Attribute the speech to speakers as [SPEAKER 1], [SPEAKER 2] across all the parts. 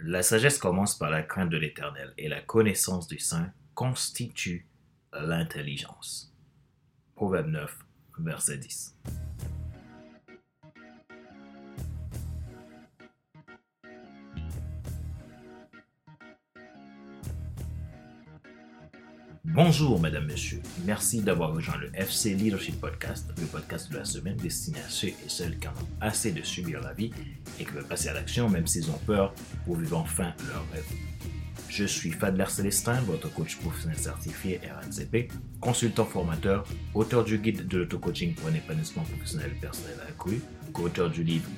[SPEAKER 1] La sagesse commence par la crainte de l'Éternel et la connaissance du Saint constitue l'intelligence. Proverbe 9, verset 10. Bonjour, Madame, Monsieur. Merci d'avoir rejoint le FC Leadership Podcast, le podcast de la semaine destiné à ceux et celles qui en ont assez de subir la vie et qui veulent passer à l'action même s'ils ont peur pour vivre enfin leur rêve. Je suis Fadler Célestin, votre coach professionnel certifié RNCP, consultant formateur, auteur du guide de l'auto-coaching pour un épanouissement professionnel personnel accru, co-auteur du livre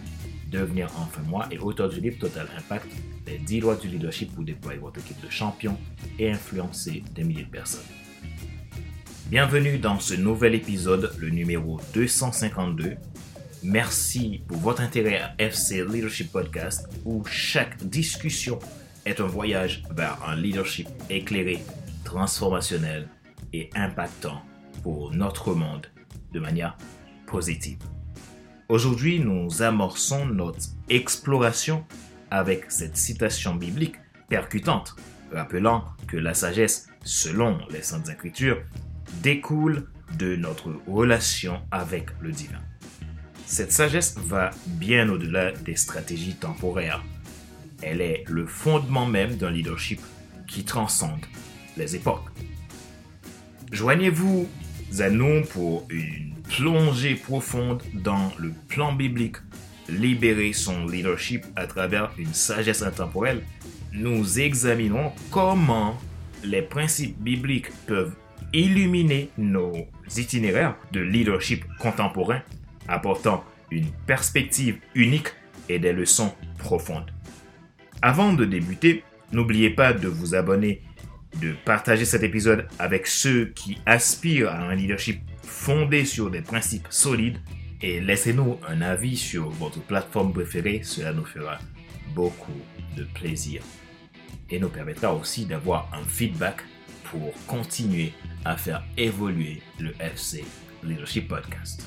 [SPEAKER 1] Devenir enfin moi et auteur du livre Total Impact, les 10 lois du leadership pour déployer votre équipe de champions et influencer des milliers de personnes. Bienvenue dans ce nouvel épisode, le numéro 252. Merci pour votre intérêt à FC Leadership Podcast où chaque discussion est un voyage vers un leadership éclairé, transformationnel et impactant pour notre monde de manière positive. Aujourd'hui, nous amorçons notre exploration avec cette citation biblique percutante, rappelant que la sagesse, selon les Saintes Écritures, découle de notre relation avec le divin. Cette sagesse va bien au-delà des stratégies temporaires. Elle est le fondement même d'un leadership qui transcende les époques. Joignez-vous à nous pour une plonger profonde dans le plan biblique, libérer son leadership à travers une sagesse intemporelle, nous examinons comment les principes bibliques peuvent illuminer nos itinéraires de leadership contemporain, apportant une perspective unique et des leçons profondes. Avant de débuter, n'oubliez pas de vous abonner, de partager cet épisode avec ceux qui aspirent à un leadership fondé sur des principes solides et laissez-nous un avis sur votre plateforme préférée, cela nous fera beaucoup de plaisir et nous permettra aussi d'avoir un feedback pour continuer à faire évoluer le FC Leadership Podcast.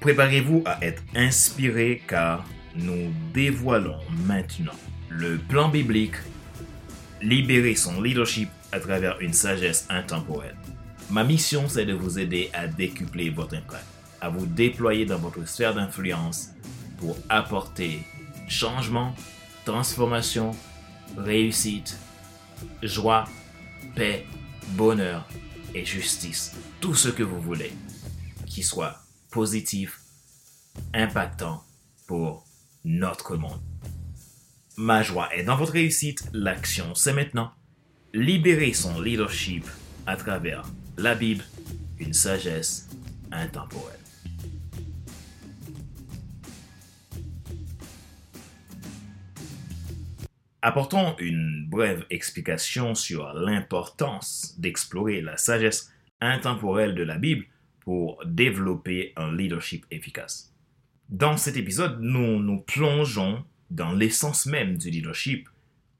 [SPEAKER 1] Préparez-vous à être inspiré car nous dévoilons maintenant le plan biblique, libérer son leadership à travers une sagesse intemporelle. Ma mission, c'est de vous aider à décupler votre impact, à vous déployer dans votre sphère d'influence pour apporter changement, transformation, réussite, joie, paix, bonheur et justice. Tout ce que vous voulez qui soit positif, impactant pour notre monde. Ma joie est dans votre réussite. L'action, c'est maintenant. Libérer son leadership à travers la Bible, une sagesse intemporelle. Apportons une brève explication sur l'importance d'explorer la sagesse intemporelle de la Bible pour développer un leadership efficace. Dans cet épisode, nous nous plongeons dans l'essence même du leadership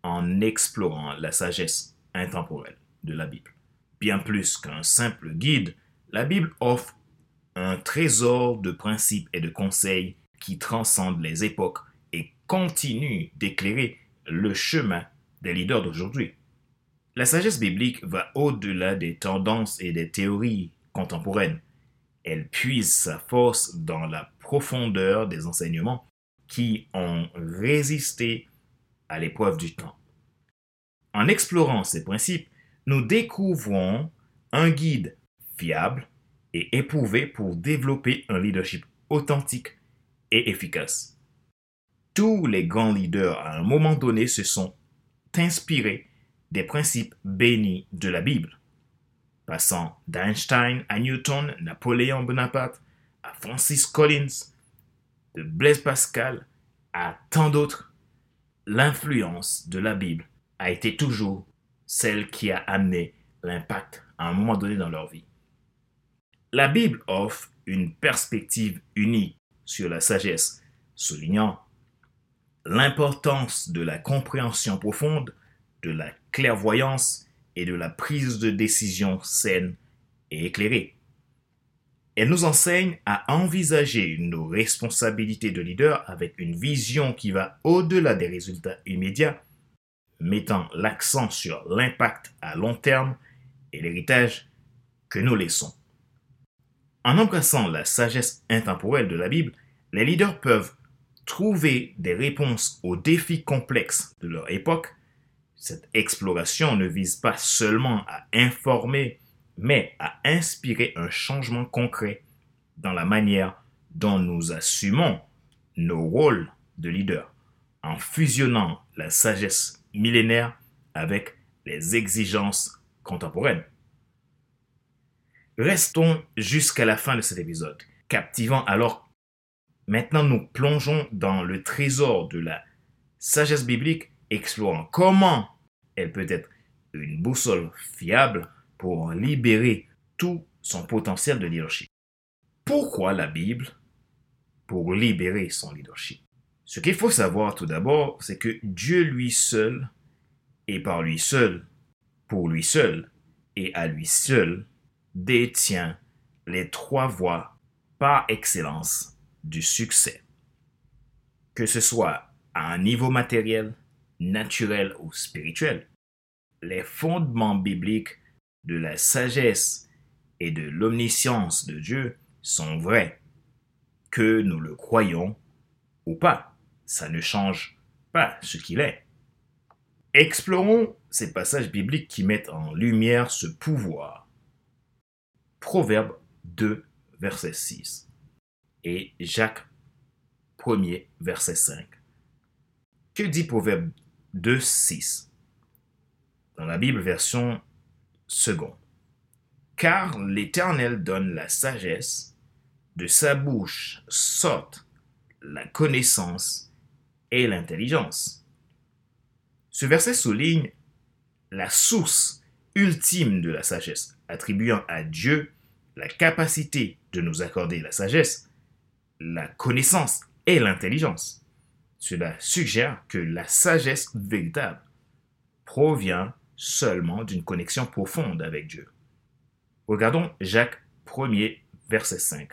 [SPEAKER 1] en explorant la sagesse intemporelle de la Bible. Bien plus qu'un simple guide, la Bible offre un trésor de principes et de conseils qui transcendent les époques et continue d'éclairer le chemin des leaders d'aujourd'hui. La sagesse biblique va au-delà des tendances et des théories contemporaines. Elle puise sa force dans la profondeur des enseignements qui ont résisté à l'épreuve du temps. En explorant ces principes, nous découvrons un guide fiable et éprouvé pour développer un leadership authentique et efficace. Tous les grands leaders à un moment donné se sont inspirés des principes bénis de la Bible. Passant d'Einstein à Newton, Napoléon Bonaparte, à Francis Collins, de Blaise Pascal à tant d'autres, l'influence de la Bible a été toujours celle qui a amené l'impact à un moment donné dans leur vie. La Bible offre une perspective unique sur la sagesse, soulignant l'importance de la compréhension profonde, de la clairvoyance et de la prise de décision saine et éclairée. Elle nous enseigne à envisager nos responsabilités de leader avec une vision qui va au-delà des résultats immédiats, mettant l'accent sur l'impact à long terme et l'héritage que nous laissons. En embrassant la sagesse intemporelle de la Bible, les leaders peuvent trouver des réponses aux défis complexes de leur époque. Cette exploration ne vise pas seulement à informer, mais à inspirer un changement concret dans la manière dont nous assumons nos rôles de leader, en fusionnant la sagesse millénaire avec les exigences contemporaines. Restons jusqu'à la fin de cet épisode, captivant alors. Maintenant, nous plongeons dans le trésor de la sagesse biblique, explorant comment elle peut être une boussole fiable pour libérer tout son potentiel de leadership. Pourquoi la Bible? Pour libérer son leadership. Ce qu'il faut savoir tout d'abord, c'est que Dieu lui seul, et par lui seul, pour lui seul, et à lui seul, détient les trois voies par excellence du succès. Que ce soit à un niveau matériel, naturel ou spirituel, les fondements bibliques de la sagesse et de l'omniscience de Dieu sont vrais, que nous le croyons ou pas. Ça ne change pas ce qu'il est. Explorons ces passages bibliques qui mettent en lumière ce pouvoir Proverbe 2, verset 6 et Jacques 1er, verset 5. Que dit Proverbe 2, 6 dans la Bible version second Car l'Éternel donne la sagesse, de sa bouche sortent la connaissance et l'intelligence. Ce verset souligne la source ultime de la sagesse, attribuant à Dieu la capacité de nous accorder la sagesse, la connaissance et l'intelligence. Cela suggère que la sagesse véritable provient seulement d'une connexion profonde avec Dieu. Regardons Jacques 1er, verset 5.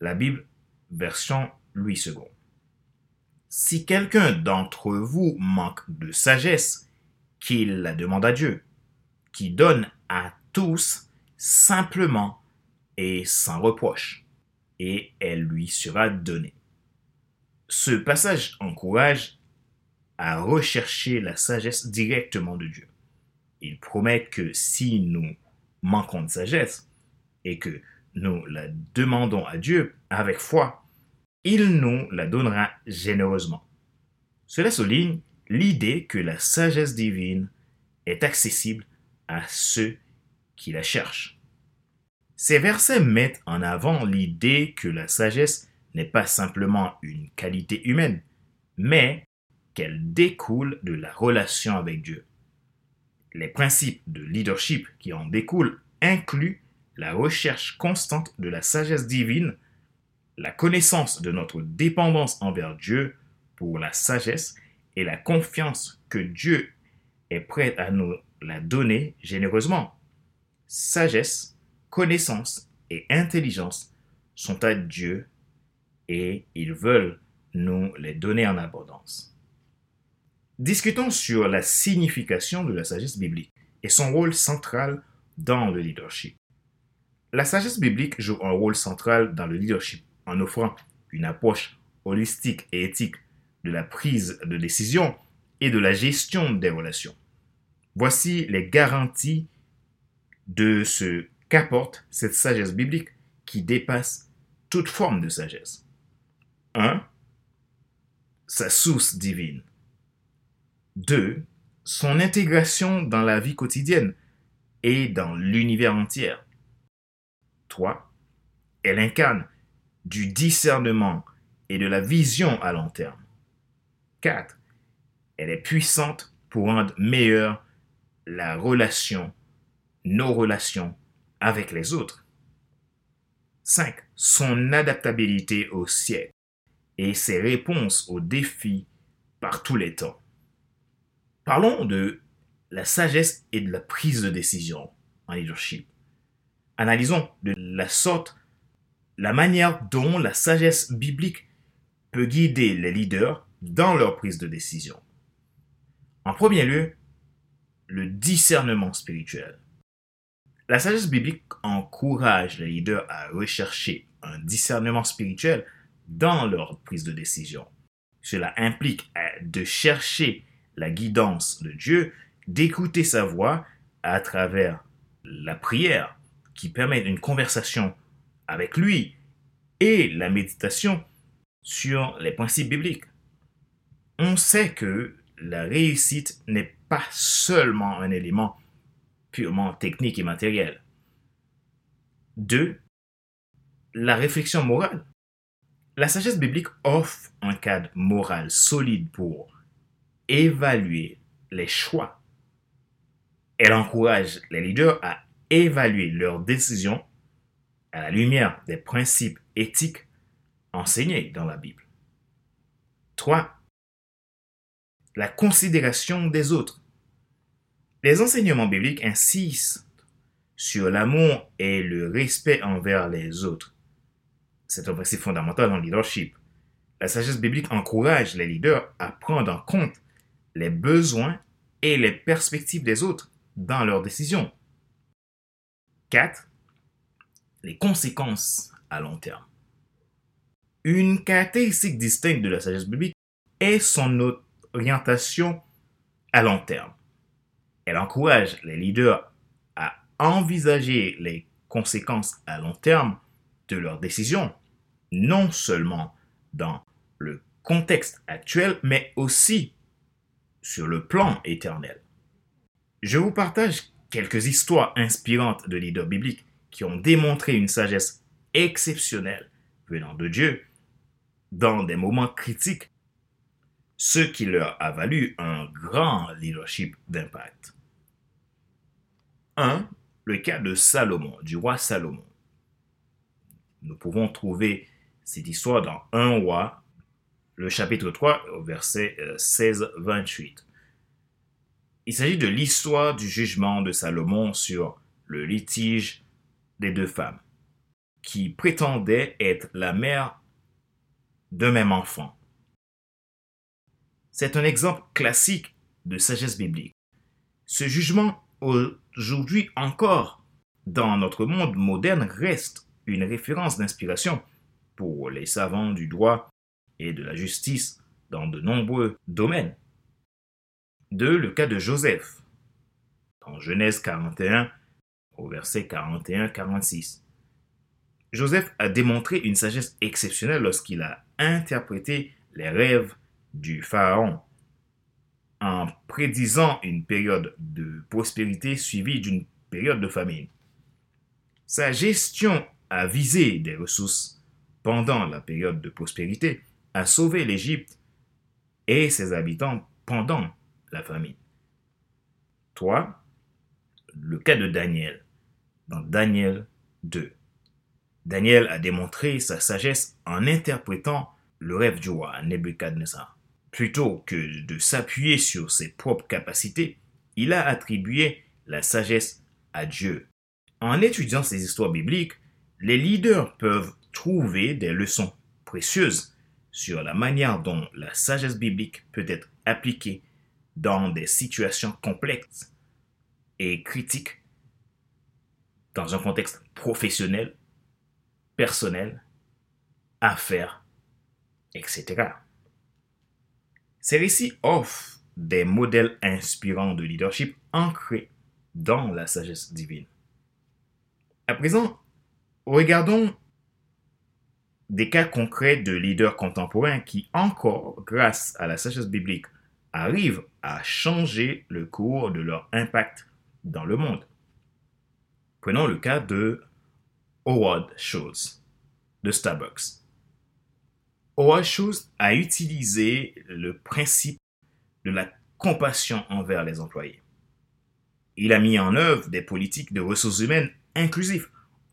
[SPEAKER 1] La Bible, version Louis II. Si quelqu'un d'entre vous manque de sagesse, qu'il la demande à Dieu, qui donne à tous simplement et sans reproche, et elle lui sera donnée. Ce passage encourage à rechercher la sagesse directement de Dieu. Il promet que si nous manquons de sagesse et que nous la demandons à Dieu avec foi, il nous la donnera généreusement. Cela souligne l'idée que la sagesse divine est accessible à ceux qui la cherchent. Ces versets mettent en avant l'idée que la sagesse n'est pas simplement une qualité humaine, mais qu'elle découle de la relation avec Dieu. Les principes de leadership qui en découlent incluent la recherche constante de la sagesse divine, la connaissance de notre dépendance envers Dieu pour la sagesse et la confiance que Dieu est prêt à nous la donner généreusement. Sagesse, connaissance et intelligence sont à Dieu et ils veulent nous les donner en abondance. Discutons sur la signification de la sagesse biblique et son rôle central dans le leadership. La sagesse biblique joue un rôle central dans le leadership en offrant une approche holistique et éthique de la prise de décision et de la gestion des relations. Voici les garanties de ce qu'apporte cette sagesse biblique qui dépasse toute forme de sagesse 1. Sa source divine. 2. Son intégration dans la vie quotidienne et dans l'univers entier. 3. Elle incarne du discernement et de la vision à long terme. 4. Elle est puissante pour rendre meilleure la relation, nos relations avec les autres. 5. Son adaptabilité au siècle et ses réponses aux défis par tous les temps. Parlons de la sagesse et de la prise de décision en leadership. Analysons de la sorte la manière dont la sagesse biblique peut guider les leaders dans leur prise de décision. En premier lieu, le discernement spirituel. La sagesse biblique encourage les leaders à rechercher un discernement spirituel dans leur prise de décision. Cela implique euh, de chercher la guidance de Dieu, d'écouter sa voix à travers la prière qui permet une conversation avec lui et la méditation sur les principes bibliques. On sait que la réussite n'est pas seulement un élément purement technique et matériel. Deux, la réflexion morale. La sagesse biblique offre un cadre moral solide pour évaluer les choix. Elle encourage les leaders à évaluer leurs décisions à la lumière des principes éthiques enseignés dans la Bible. 3. La considération des autres. Les enseignements bibliques insistent sur l'amour et le respect envers les autres. C'est un principe fondamental le leadership. La sagesse biblique encourage les leaders à prendre en compte les besoins et les perspectives des autres dans leurs décisions. 4. Les conséquences à long terme. Une caractéristique distincte de la sagesse biblique est son orientation à long terme. Elle encourage les leaders à envisager les conséquences à long terme de leurs décisions, non seulement dans le contexte actuel, mais aussi sur le plan éternel. Je vous partage quelques histoires inspirantes de leaders bibliques qui ont démontré une sagesse exceptionnelle venant de Dieu dans des moments critiques, ce qui leur a valu un grand leadership d'impact. 1. Le cas de Salomon, du roi Salomon. Nous pouvons trouver cette histoire dans 1 roi, le chapitre 3, verset 16-28. Euh, Il s'agit de l'histoire du jugement de Salomon sur le litige des deux femmes, qui prétendaient être la mère d'un même enfant. C'est un exemple classique de sagesse biblique. Ce jugement, aujourd'hui encore, dans notre monde moderne, reste une référence d'inspiration pour les savants du droit et de la justice dans de nombreux domaines. 2. Le cas de Joseph. En Genèse 41, au verset 41-46. Joseph a démontré une sagesse exceptionnelle lorsqu'il a interprété les rêves du Pharaon en prédisant une période de prospérité suivie d'une période de famine. Sa gestion a visé des ressources pendant la période de prospérité a sauvé l'Égypte et ses habitants pendant la famine. 3. Le cas de Daniel, dans Daniel 2. Daniel a démontré sa sagesse en interprétant le rêve du roi Nebuchadnezzar. Plutôt que de s'appuyer sur ses propres capacités, il a attribué la sagesse à Dieu. En étudiant ces histoires bibliques, les leaders peuvent trouver des leçons précieuses sur la manière dont la sagesse biblique peut être appliquée dans des situations complexes et critiques, dans un contexte professionnel, personnel, affaires, etc. Ces récits offrent des modèles inspirants de leadership ancrés dans la sagesse divine. À présent, regardons des cas concrets de leaders contemporains qui, encore grâce à la sagesse biblique, arrivent à changer le cours de leur impact dans le monde. Prenons le cas de Howard Schultz de Starbucks. Schultz a utilisé le principe de la compassion envers les employés. Il a mis en œuvre des politiques de ressources humaines inclusives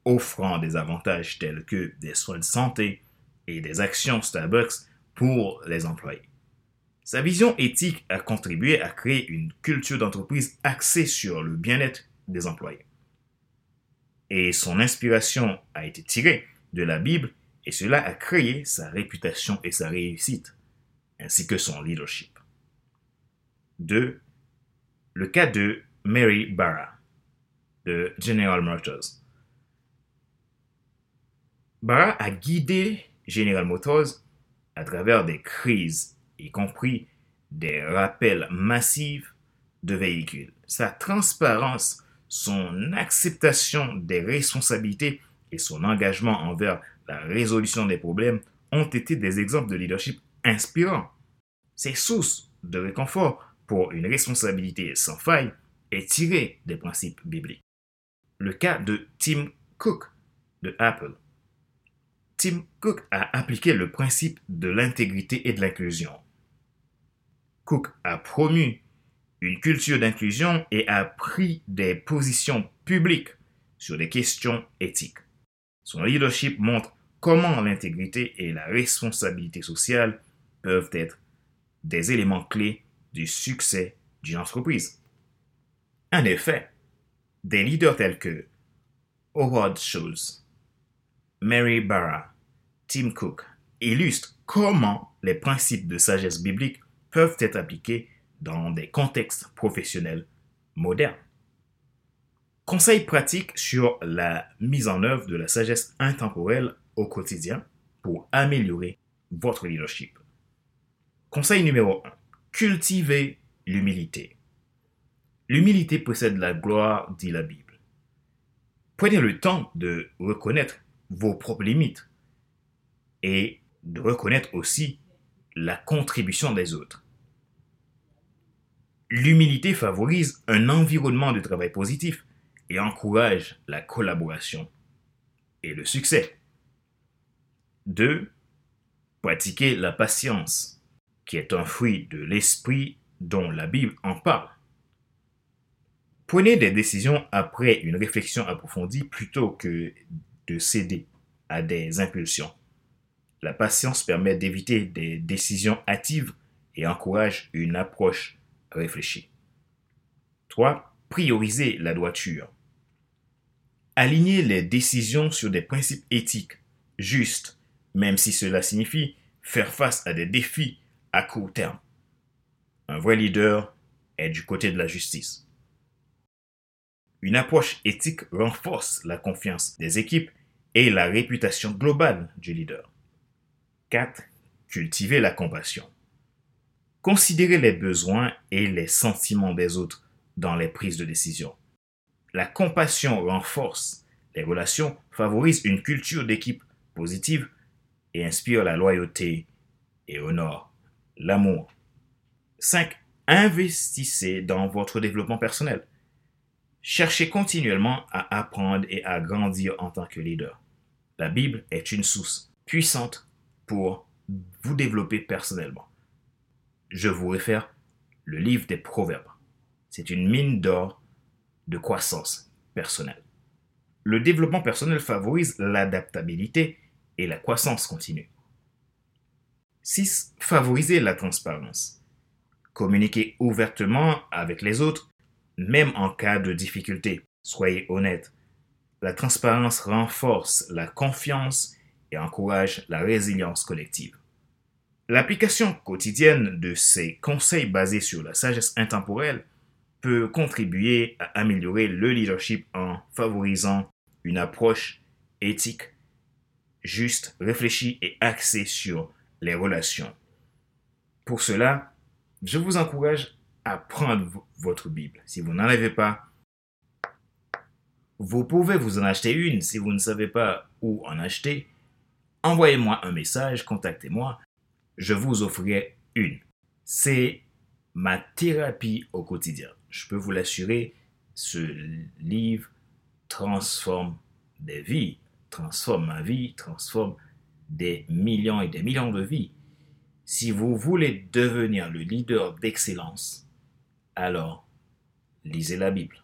[SPEAKER 1] offrant des avantages tels que des soins de santé et des actions Starbucks pour les employés. Sa vision éthique a contribué à créer une culture d'entreprise axée sur le bien-être des employés. Et son inspiration a été tirée de la Bible et cela a créé sa réputation et sa réussite, ainsi que son leadership. 2. Le cas de Mary Barra, de General Motors. Barra a guidé General Motors à travers des crises, y compris des rappels massifs de véhicules. Sa transparence, son acceptation des responsabilités et son engagement envers la résolution des problèmes ont été des exemples de leadership inspirants. Ces sources de réconfort pour une responsabilité sans faille est tiré des principes bibliques. Le cas de Tim Cook de Apple. Tim Cook a appliqué le principe de l'intégrité et de l'inclusion. Cook a promu une culture d'inclusion et a pris des positions publiques sur des questions éthiques. Son leadership montre comment l'intégrité et la responsabilité sociale peuvent être des éléments clés du succès d'une entreprise. En effet, des leaders tels que Howard Schultz, Mary Barra, Tim Cook illustrent comment les principes de sagesse biblique peuvent être appliqués dans des contextes professionnels modernes. Conseils pratiques sur la mise en œuvre de la sagesse intemporelle au quotidien pour améliorer votre leadership. Conseil numéro 1. Cultivez l'humilité. L'humilité possède la gloire, dit la Bible. Prenez le temps de reconnaître vos propres limites et de reconnaître aussi la contribution des autres. L'humilité favorise un environnement de travail positif et encourage la collaboration et le succès. 2. Pratiquer la patience, qui est un fruit de l'esprit dont la Bible en parle. Prenez des décisions après une réflexion approfondie plutôt que de céder à des impulsions. La patience permet d'éviter des décisions hâtives et encourage une approche réfléchie. 3. Prioriser la droiture. Aligner les décisions sur des principes éthiques, justes, même si cela signifie faire face à des défis à court terme. Un vrai leader est du côté de la justice. Une approche éthique renforce la confiance des équipes et la réputation globale du leader. 4. Cultiver la compassion. Considérer les besoins et les sentiments des autres dans les prises de décision. La compassion renforce les relations, favorise une culture d'équipe positive et inspire la loyauté et honore l'amour. 5. Investissez dans votre développement personnel. Cherchez continuellement à apprendre et à grandir en tant que leader. La Bible est une source puissante pour vous développer personnellement. Je vous réfère le livre des Proverbes. C'est une mine d'or de croissance personnelle. Le développement personnel favorise l'adaptabilité et la croissance continue. 6. Favoriser la transparence. Communiquez ouvertement avec les autres, même en cas de difficulté. Soyez honnête. La transparence renforce la confiance et encourage la résilience collective. L'application quotidienne de ces conseils basés sur la sagesse intemporelle peut contribuer à améliorer le leadership en favorisant une approche éthique, juste, réfléchie et axée sur les relations. Pour cela, je vous encourage à prendre votre Bible. Si vous n'en avez pas, vous pouvez vous en acheter une. Si vous ne savez pas où en acheter, envoyez-moi un message, contactez-moi. Je vous offrirai une. C'est ma thérapie au quotidien je peux vous l'assurer, ce livre transforme des vies, transforme ma vie, transforme des millions et des millions de vies. Si vous voulez devenir le leader d'excellence, alors lisez la Bible.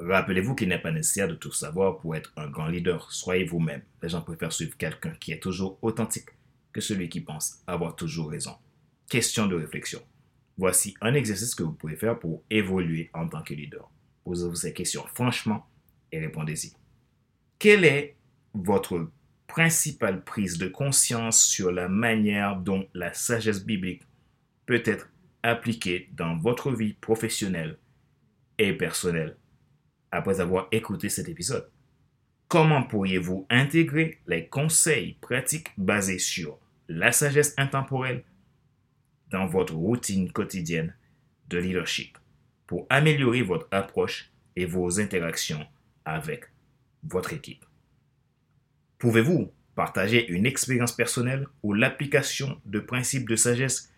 [SPEAKER 1] Rappelez-vous qu'il n'est pas nécessaire de tout savoir pour être un grand leader. Soyez vous-même. Les gens préfèrent suivre quelqu'un qui est toujours authentique que celui qui pense avoir toujours raison question de réflexion. Voici un exercice que vous pouvez faire pour évoluer en tant que leader. Posez-vous ces questions franchement et répondez-y. Quelle est votre principale prise de conscience sur la manière dont la sagesse biblique peut être appliquée dans votre vie professionnelle et personnelle après avoir écouté cet épisode? Comment pourriez-vous intégrer les conseils pratiques basés sur la sagesse intemporelle dans votre routine quotidienne de leadership? Pour améliorer votre approche et vos interactions avec votre équipe. Pouvez-vous partager une expérience personnelle où l'application de principes de sagesse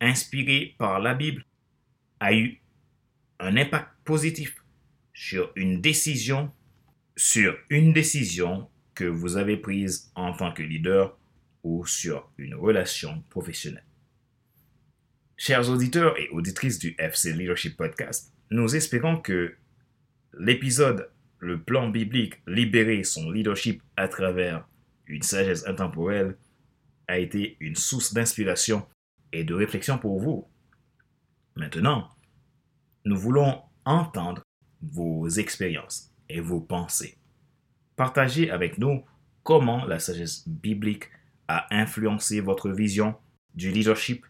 [SPEAKER 1] inspirés par la Bible a eu un impact positif sur une décision sur une décision que vous avez prise en tant que leader ou sur une relation professionnelle? Chers auditeurs et auditrices du FC Leadership Podcast, nous espérons que l'épisode Le plan biblique libérer son leadership à travers une sagesse intemporelle a été une source d'inspiration et de réflexion pour vous. Maintenant, nous voulons entendre vos expériences et vos pensées. Partagez avec nous comment la sagesse biblique a influencé votre vision du leadership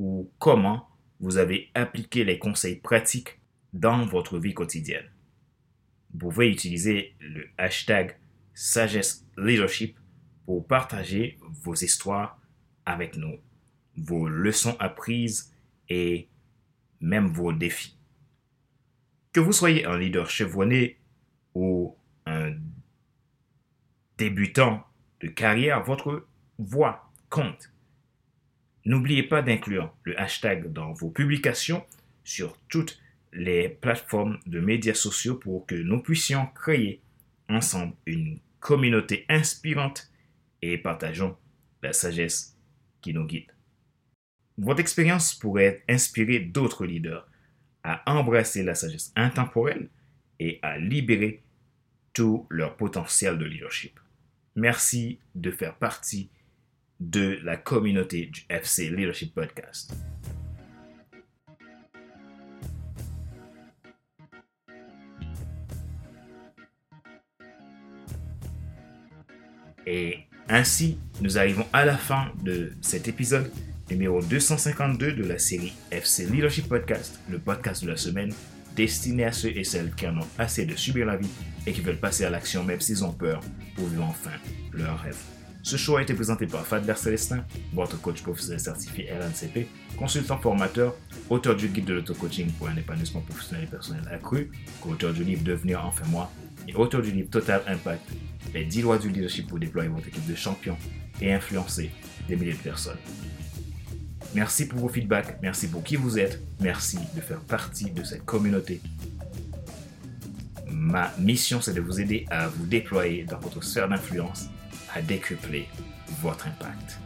[SPEAKER 1] ou comment vous avez appliqué les conseils pratiques dans votre vie quotidienne. Vous pouvez utiliser le hashtag sagesse leadership pour partager vos histoires avec nous, vos leçons apprises et même vos défis. Que vous soyez un leader chevronné ou un débutant de carrière, votre voix compte. N'oubliez pas d'inclure le hashtag dans vos publications sur toutes les plateformes de médias sociaux pour que nous puissions créer ensemble une communauté inspirante et partageons la sagesse qui nous guide. Votre expérience pourrait inspirer d'autres leaders à embrasser la sagesse intemporelle et à libérer tout leur potentiel de leadership. Merci de faire partie de la communauté du FC Leadership Podcast. Et ainsi, nous arrivons à la fin de cet épisode numéro 252 de la série FC Leadership Podcast, le podcast de la semaine destiné à ceux et celles qui en ont assez de subir la vie et qui veulent passer à l'action même s'ils ont peur pour vivre enfin leur rêve. Ce show a été présenté par Fadler Célestin, votre coach professionnel certifié RNCP, consultant formateur, auteur du guide de l'auto-coaching pour un épanouissement professionnel et personnel accru, co-auteur du livre Devenir enfin moi et auteur du livre Total Impact, les 10 lois du leadership pour déployer votre équipe de champions et influencer des milliers de personnes. Merci pour vos feedbacks, merci pour qui vous êtes, merci de faire partie de cette communauté. Ma mission, c'est de vous aider à vous déployer dans votre sphère d'influence, à décupler votre impact.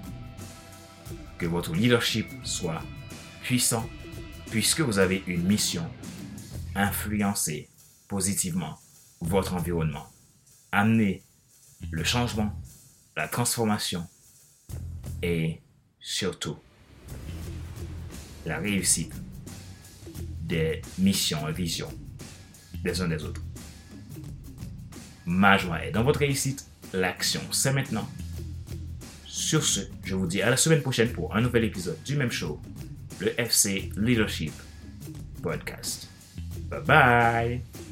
[SPEAKER 1] Que votre leadership soit puissant, puisque vous avez une mission, influencer positivement votre environnement, amener le changement, la transformation et surtout la réussite des missions et visions des uns des autres. Ma joie est dans votre réussite. L'action, c'est maintenant. Sur ce, je vous dis à la semaine prochaine pour un nouvel épisode du même show, le FC Leadership Podcast. Bye bye